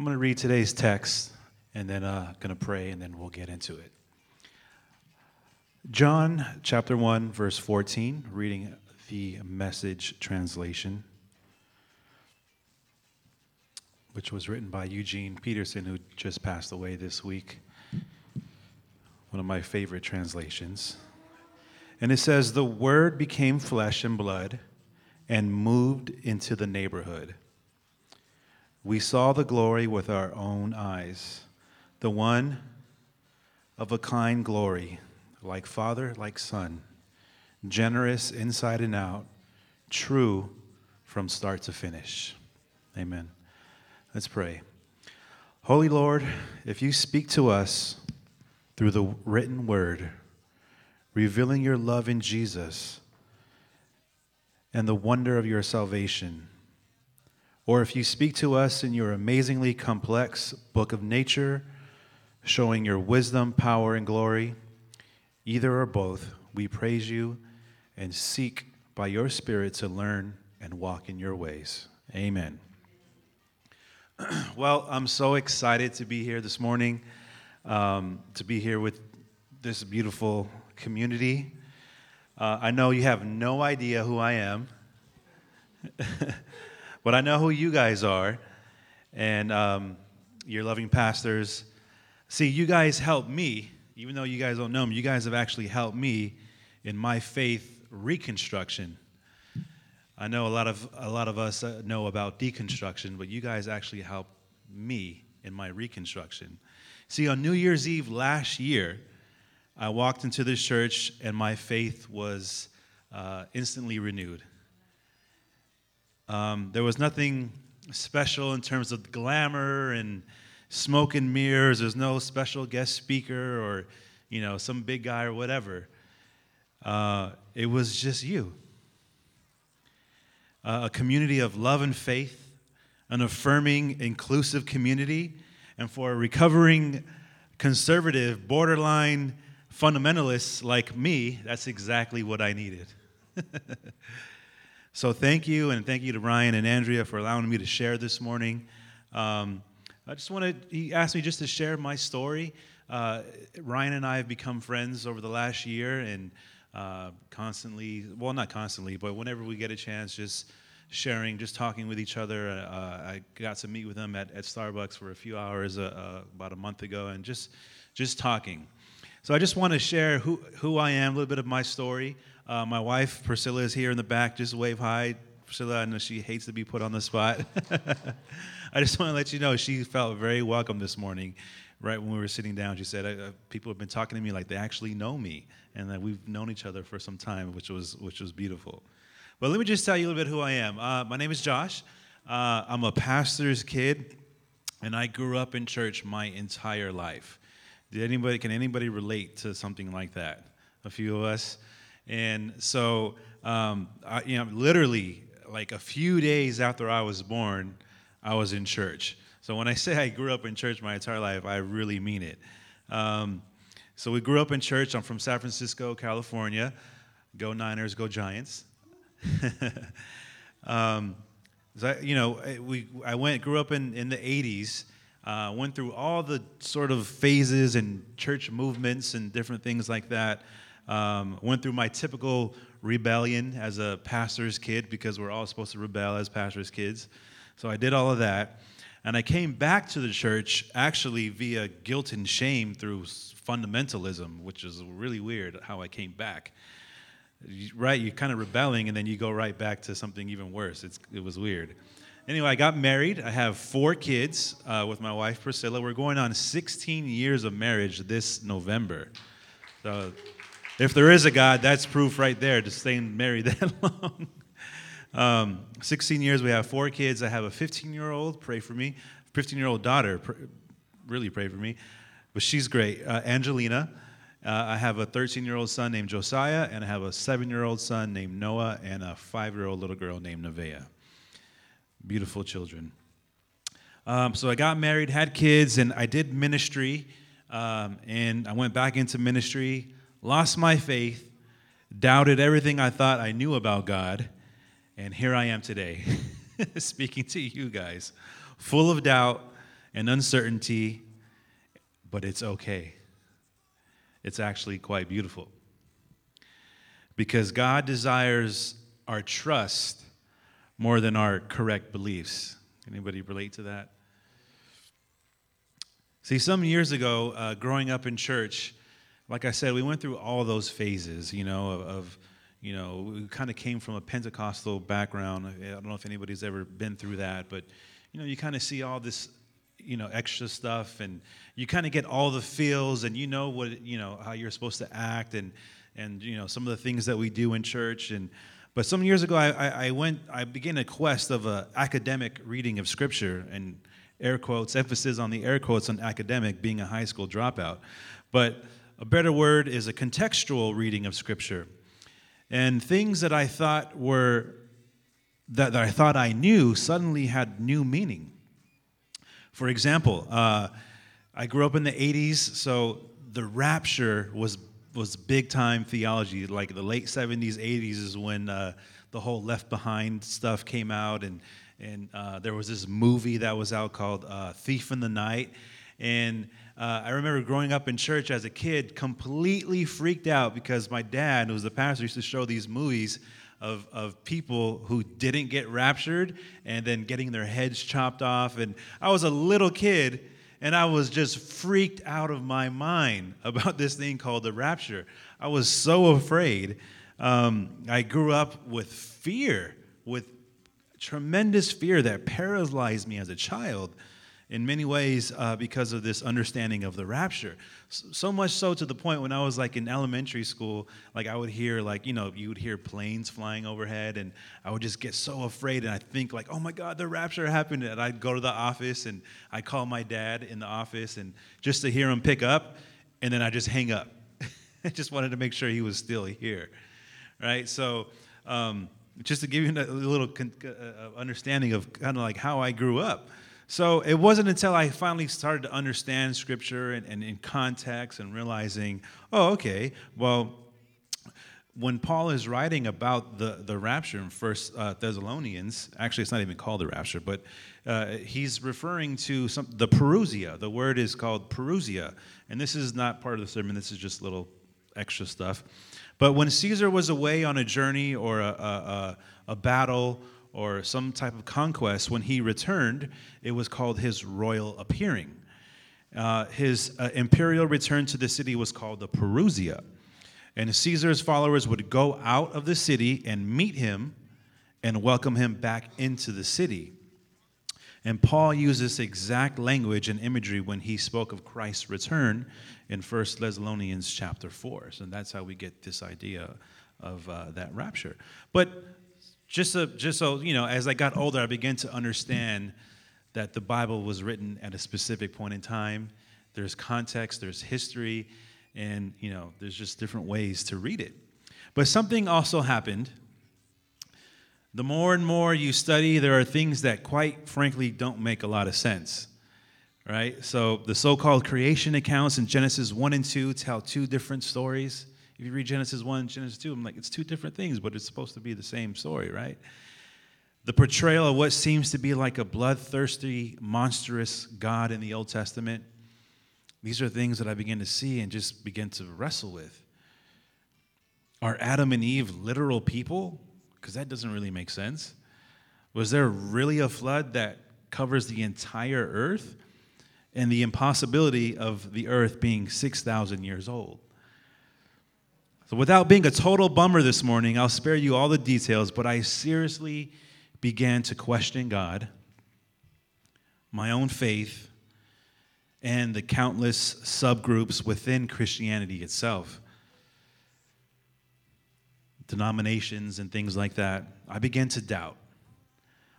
I'm going to read today's text and then uh, going to pray and then we'll get into it. John chapter 1, verse 14, reading the message translation, which was written by Eugene Peterson, who just passed away this week. One of my favorite translations. And it says, The Word became flesh and blood and moved into the neighborhood. We saw the glory with our own eyes, the one of a kind glory, like Father, like Son, generous inside and out, true from start to finish. Amen. Let's pray. Holy Lord, if you speak to us through the written word, revealing your love in Jesus and the wonder of your salvation, or if you speak to us in your amazingly complex book of nature, showing your wisdom, power, and glory, either or both, we praise you and seek by your Spirit to learn and walk in your ways. Amen. well, I'm so excited to be here this morning, um, to be here with this beautiful community. Uh, I know you have no idea who I am. But I know who you guys are, and um, you're loving pastors. See, you guys help me, even though you guys don't know me, you guys have actually helped me in my faith reconstruction. I know a lot of a lot of us uh, know about deconstruction, but you guys actually helped me in my reconstruction. See, on New Year's Eve last year, I walked into this church and my faith was uh, instantly renewed. Um, there was nothing special in terms of glamour and smoke and mirrors. There's no special guest speaker or, you know, some big guy or whatever. Uh, it was just you. Uh, a community of love and faith, an affirming, inclusive community, and for a recovering conservative, borderline fundamentalist like me, that's exactly what I needed. So thank you, and thank you to Ryan and Andrea for allowing me to share this morning. Um, I just wanted, he asked me just to share my story. Uh, Ryan and I have become friends over the last year and uh, constantly, well, not constantly, but whenever we get a chance, just sharing, just talking with each other. Uh, I got to meet with him at, at Starbucks for a few hours uh, uh, about a month ago and just, just talking. So I just want to share who, who I am, a little bit of my story. Uh, my wife, Priscilla, is here in the back. Just wave hi. Priscilla, I know she hates to be put on the spot. I just want to let you know she felt very welcome this morning. Right when we were sitting down, she said, uh, "People have been talking to me like they actually know me, and that we've known each other for some time, which was which was beautiful." But let me just tell you a little bit who I am. Uh, my name is Josh. Uh, I'm a pastor's kid, and I grew up in church my entire life. Did anybody can anybody relate to something like that? A few of us. And so, um, I, you know, literally, like a few days after I was born, I was in church. So when I say I grew up in church my entire life, I really mean it. Um, so we grew up in church. I'm from San Francisco, California. Go Niners, go Giants. um, so I, you know, we I went grew up in in the '80s. Uh, went through all the sort of phases and church movements and different things like that. Um, went through my typical rebellion as a pastor's kid because we're all supposed to rebel as pastor's kids. So I did all of that. And I came back to the church actually via guilt and shame through fundamentalism, which is really weird how I came back. Right? You're kind of rebelling and then you go right back to something even worse. It's, it was weird. Anyway, I got married. I have four kids uh, with my wife, Priscilla. We're going on 16 years of marriage this November. So if there is a God, that's proof right there to staying married that long. um, 16 years, we have four kids. I have a 15 year old, pray for me. 15 year old daughter, pr- really pray for me. But she's great. Uh, Angelina. Uh, I have a 13 year old son named Josiah, and I have a seven year old son named Noah, and a five year old little girl named Nevaeh. Beautiful children. Um, so I got married, had kids, and I did ministry. Um, and I went back into ministry lost my faith, doubted everything I thought I knew about God, and here I am today, speaking to you guys, full of doubt and uncertainty, but it's okay. It's actually quite beautiful. Because God desires our trust more than our correct beliefs. Anybody relate to that? See, some years ago, uh, growing up in church, like I said, we went through all those phases, you know, of, of you know, we kind of came from a Pentecostal background. I don't know if anybody's ever been through that, but, you know, you kind of see all this, you know, extra stuff and you kind of get all the feels and you know what, you know, how you're supposed to act and, and, you know, some of the things that we do in church. And, but some years ago, I, I, went, I began a quest of an academic reading of scripture and air quotes, emphasis on the air quotes on academic, being a high school dropout. But a better word is a contextual reading of Scripture. And things that I thought were, that, that I thought I knew, suddenly had new meaning. For example, uh, I grew up in the 80s, so the rapture was, was big time theology. Like the late 70s, 80s is when uh, the whole Left Behind stuff came out, and and uh, there was this movie that was out called uh, Thief in the Night. And uh, I remember growing up in church as a kid, completely freaked out because my dad, who was the pastor, used to show these movies of, of people who didn't get raptured and then getting their heads chopped off. And I was a little kid and I was just freaked out of my mind about this thing called the rapture. I was so afraid. Um, I grew up with fear, with tremendous fear that paralyzed me as a child in many ways uh, because of this understanding of the rapture so much so to the point when i was like in elementary school like i would hear like you know you would hear planes flying overhead and i would just get so afraid and i think like oh my god the rapture happened and i'd go to the office and i'd call my dad in the office and just to hear him pick up and then i just hang up i just wanted to make sure he was still here right so um, just to give you a little uh, uh, understanding of kind of like how I grew up. So it wasn't until I finally started to understand Scripture and, and in context and realizing, oh, okay, well, when Paul is writing about the, the rapture in First uh, Thessalonians, actually it's not even called the rapture, but uh, he's referring to some, the parousia. The word is called parousia, and this is not part of the sermon. This is just little extra stuff. But when Caesar was away on a journey or a, a, a, battle or some type of conquest, when he returned, it was called his royal appearing. Uh, his uh, imperial return to the city was called the Parousia. And Caesar's followers would go out of the city and meet him and welcome him back into the city. And Paul used this exact language and imagery when he spoke of Christ's return in 1 Thessalonians chapter 4. So that's how we get this idea of uh, that rapture. But just so, just so, you know, as I got older, I began to understand that the Bible was written at a specific point in time. There's context, there's history, and, you know, there's just different ways to read it. But something also happened the more and more you study, there are things that, quite frankly, don't make a lot of sense. Right? So, the so called creation accounts in Genesis 1 and 2 tell two different stories. If you read Genesis 1 Genesis 2, I'm like, it's two different things, but it's supposed to be the same story, right? The portrayal of what seems to be like a bloodthirsty, monstrous God in the Old Testament, these are things that I begin to see and just begin to wrestle with. Are Adam and Eve literal people? because that doesn't really make sense. Was there really a flood that covers the entire earth? And the impossibility of the earth being 6,000 years old. So, without being a total bummer this morning, I'll spare you all the details, but I seriously began to question God, my own faith, and the countless subgroups within Christianity itself denominations and things like that, I began to doubt,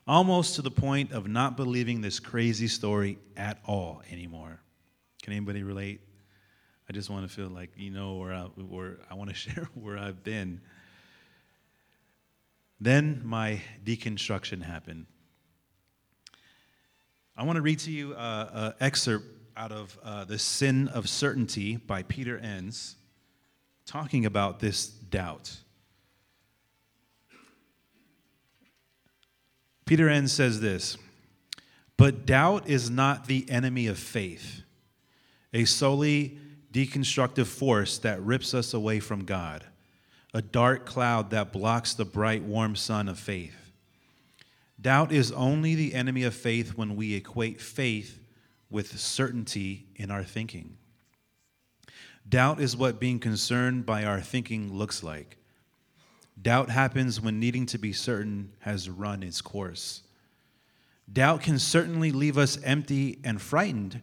almost to the point of not believing this crazy story at all anymore. Can anybody relate? I just want to feel like you know where I, where I want to share where I've been. Then my deconstruction happened. I want to read to you an excerpt out of uh, The Sin of Certainty by Peter Enns, talking about this doubt. Peter Enns says this But doubt is not the enemy of faith, a solely deconstructive force that rips us away from God, a dark cloud that blocks the bright, warm sun of faith. Doubt is only the enemy of faith when we equate faith with certainty in our thinking. Doubt is what being concerned by our thinking looks like. Doubt happens when needing to be certain has run its course. Doubt can certainly leave us empty and frightened,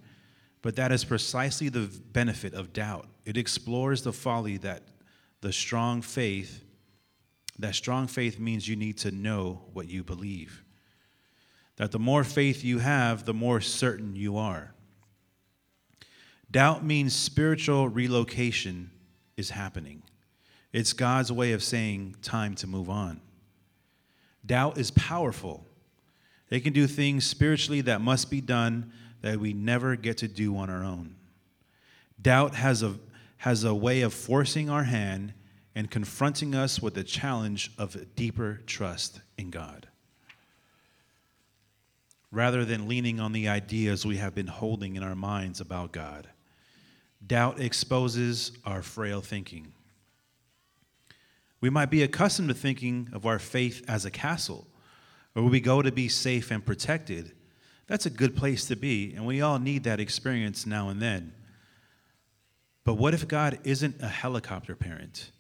but that is precisely the benefit of doubt. It explores the folly that the strong faith, that strong faith means you need to know what you believe that the more faith you have, the more certain you are. Doubt means spiritual relocation is happening. It's God's way of saying time to move on. Doubt is powerful. It can do things spiritually that must be done that we never get to do on our own. Doubt has a, has a way of forcing our hand and confronting us with the challenge of deeper trust in God rather than leaning on the ideas we have been holding in our minds about God. Doubt exposes our frail thinking. We might be accustomed to thinking of our faith as a castle, where we go to be safe and protected. That's a good place to be, and we all need that experience now and then. But what if God isn't a helicopter parent?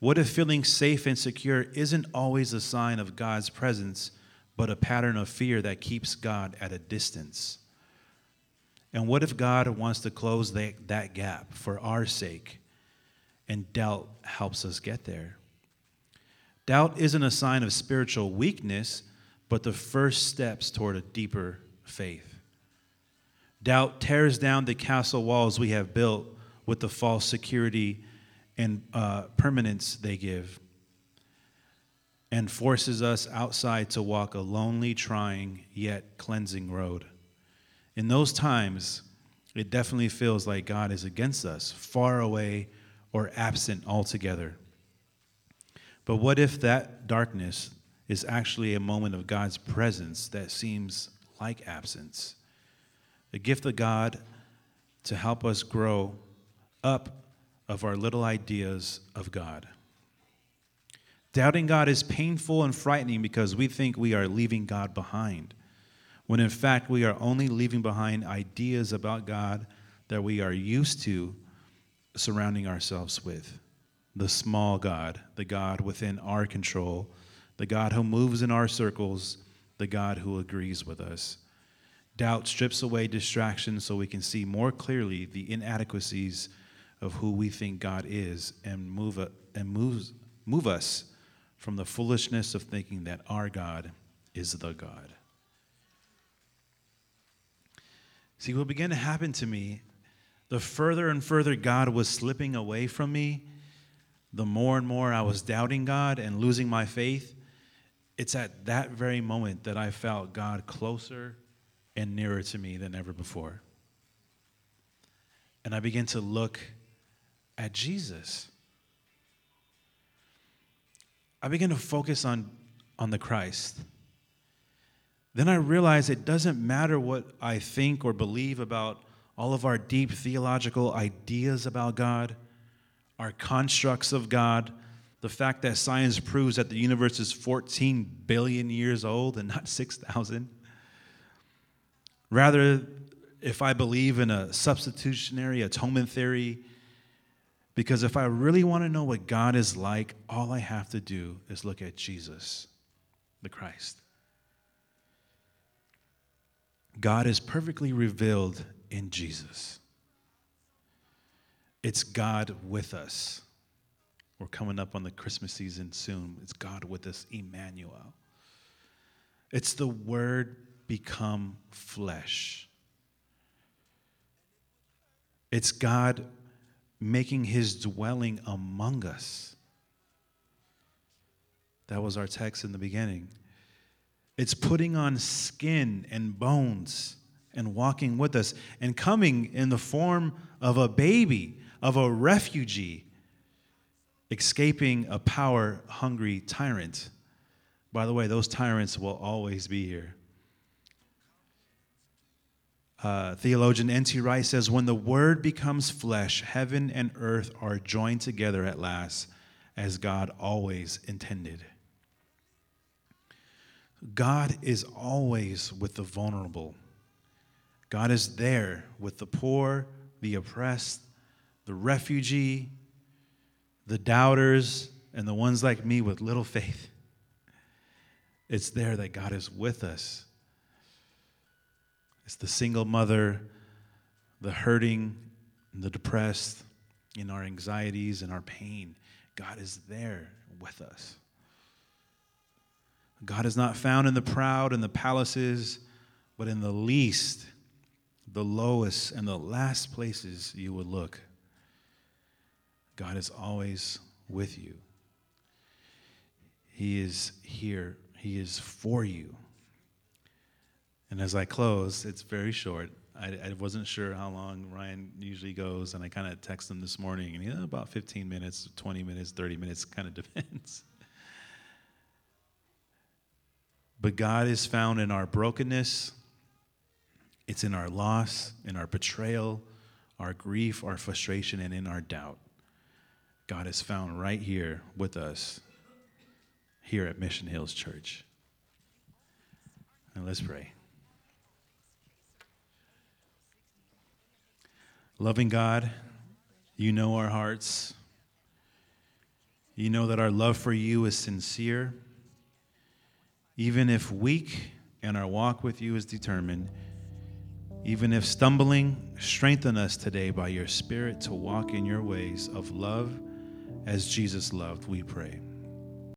What if feeling safe and secure isn't always a sign of God's presence but a pattern of fear that keeps God at a distance. And what if God wants to close that, that gap for our sake and doubt helps us get there? Doubt isn't a sign of spiritual weakness, but the first steps toward a deeper faith. Doubt tears down the castle walls we have built with the false security and uh, permanence they give and forces us outside to walk a lonely, trying, yet cleansing road. In those times, it definitely feels like God is against us, far away or absent altogether. But what if that darkness is actually a moment of God's presence that seems like absence? A gift of God to help us grow up of our little ideas of God. Doubting God is painful and frightening because we think we are leaving God behind, when in fact we are only leaving behind ideas about God that we are used to surrounding ourselves with. The small God, the God within our control, the God who moves in our circles, the God who agrees with us. Doubt strips away distractions so we can see more clearly the inadequacies of who we think God is and move, and moves, move us from the foolishness of thinking that our God is the God. See, what began to happen to me, the further and further God was slipping away from me, the more and more I was doubting God and losing my faith. It's at that very moment that I felt God closer and nearer to me than ever before. And I began to look at Jesus. I began to focus on, on the Christ. Then I realized it doesn't matter what I think or believe about all of our deep theological ideas about God, our constructs of God, the fact that science proves that the universe is 14 billion years old and not 6,000. Rather, if I believe in a substitutionary atonement theory, because if I really want to know what God is like, all I have to do is look at Jesus, the Christ. God is perfectly revealed in Jesus. It's God with us. We're coming up on the Christmas season soon. It's God with us, Emmanuel. It's the Word become flesh. It's God making his dwelling among us. That was our text in the beginning. It's putting on skin and bones and walking with us and coming in the form of a baby, of a refugee, escaping a power hungry tyrant. By the way, those tyrants will always be here. Uh, theologian N.T. Wright says, When the Word becomes flesh, heaven and earth are joined together at last, as God always intended. God is always with the vulnerable. God is there with the poor, the oppressed, the refugee, the doubters, and the ones like me with little faith. It's there that God is with us. It's the single mother, the hurting, the depressed, in our anxieties and our pain. God is there with us. God is not found in the proud and the palaces, but in the least, the lowest, and the last places you would look. God is always with you. He is here, He is for you. And as I close, it's very short. I, I wasn't sure how long Ryan usually goes, and I kind of text him this morning, and he oh, about 15 minutes, 20 minutes, 30 minutes, kind of depends. But God is found in our brokenness, it's in our loss, in our betrayal, our grief, our frustration, and in our doubt. God is found right here with us, here at Mission Hills Church. And let's pray. Loving God, you know our hearts. You know that our love for you is sincere. Even if weak and our walk with you is determined, even if stumbling, strengthen us today by your Spirit to walk in your ways of love as Jesus loved, we pray.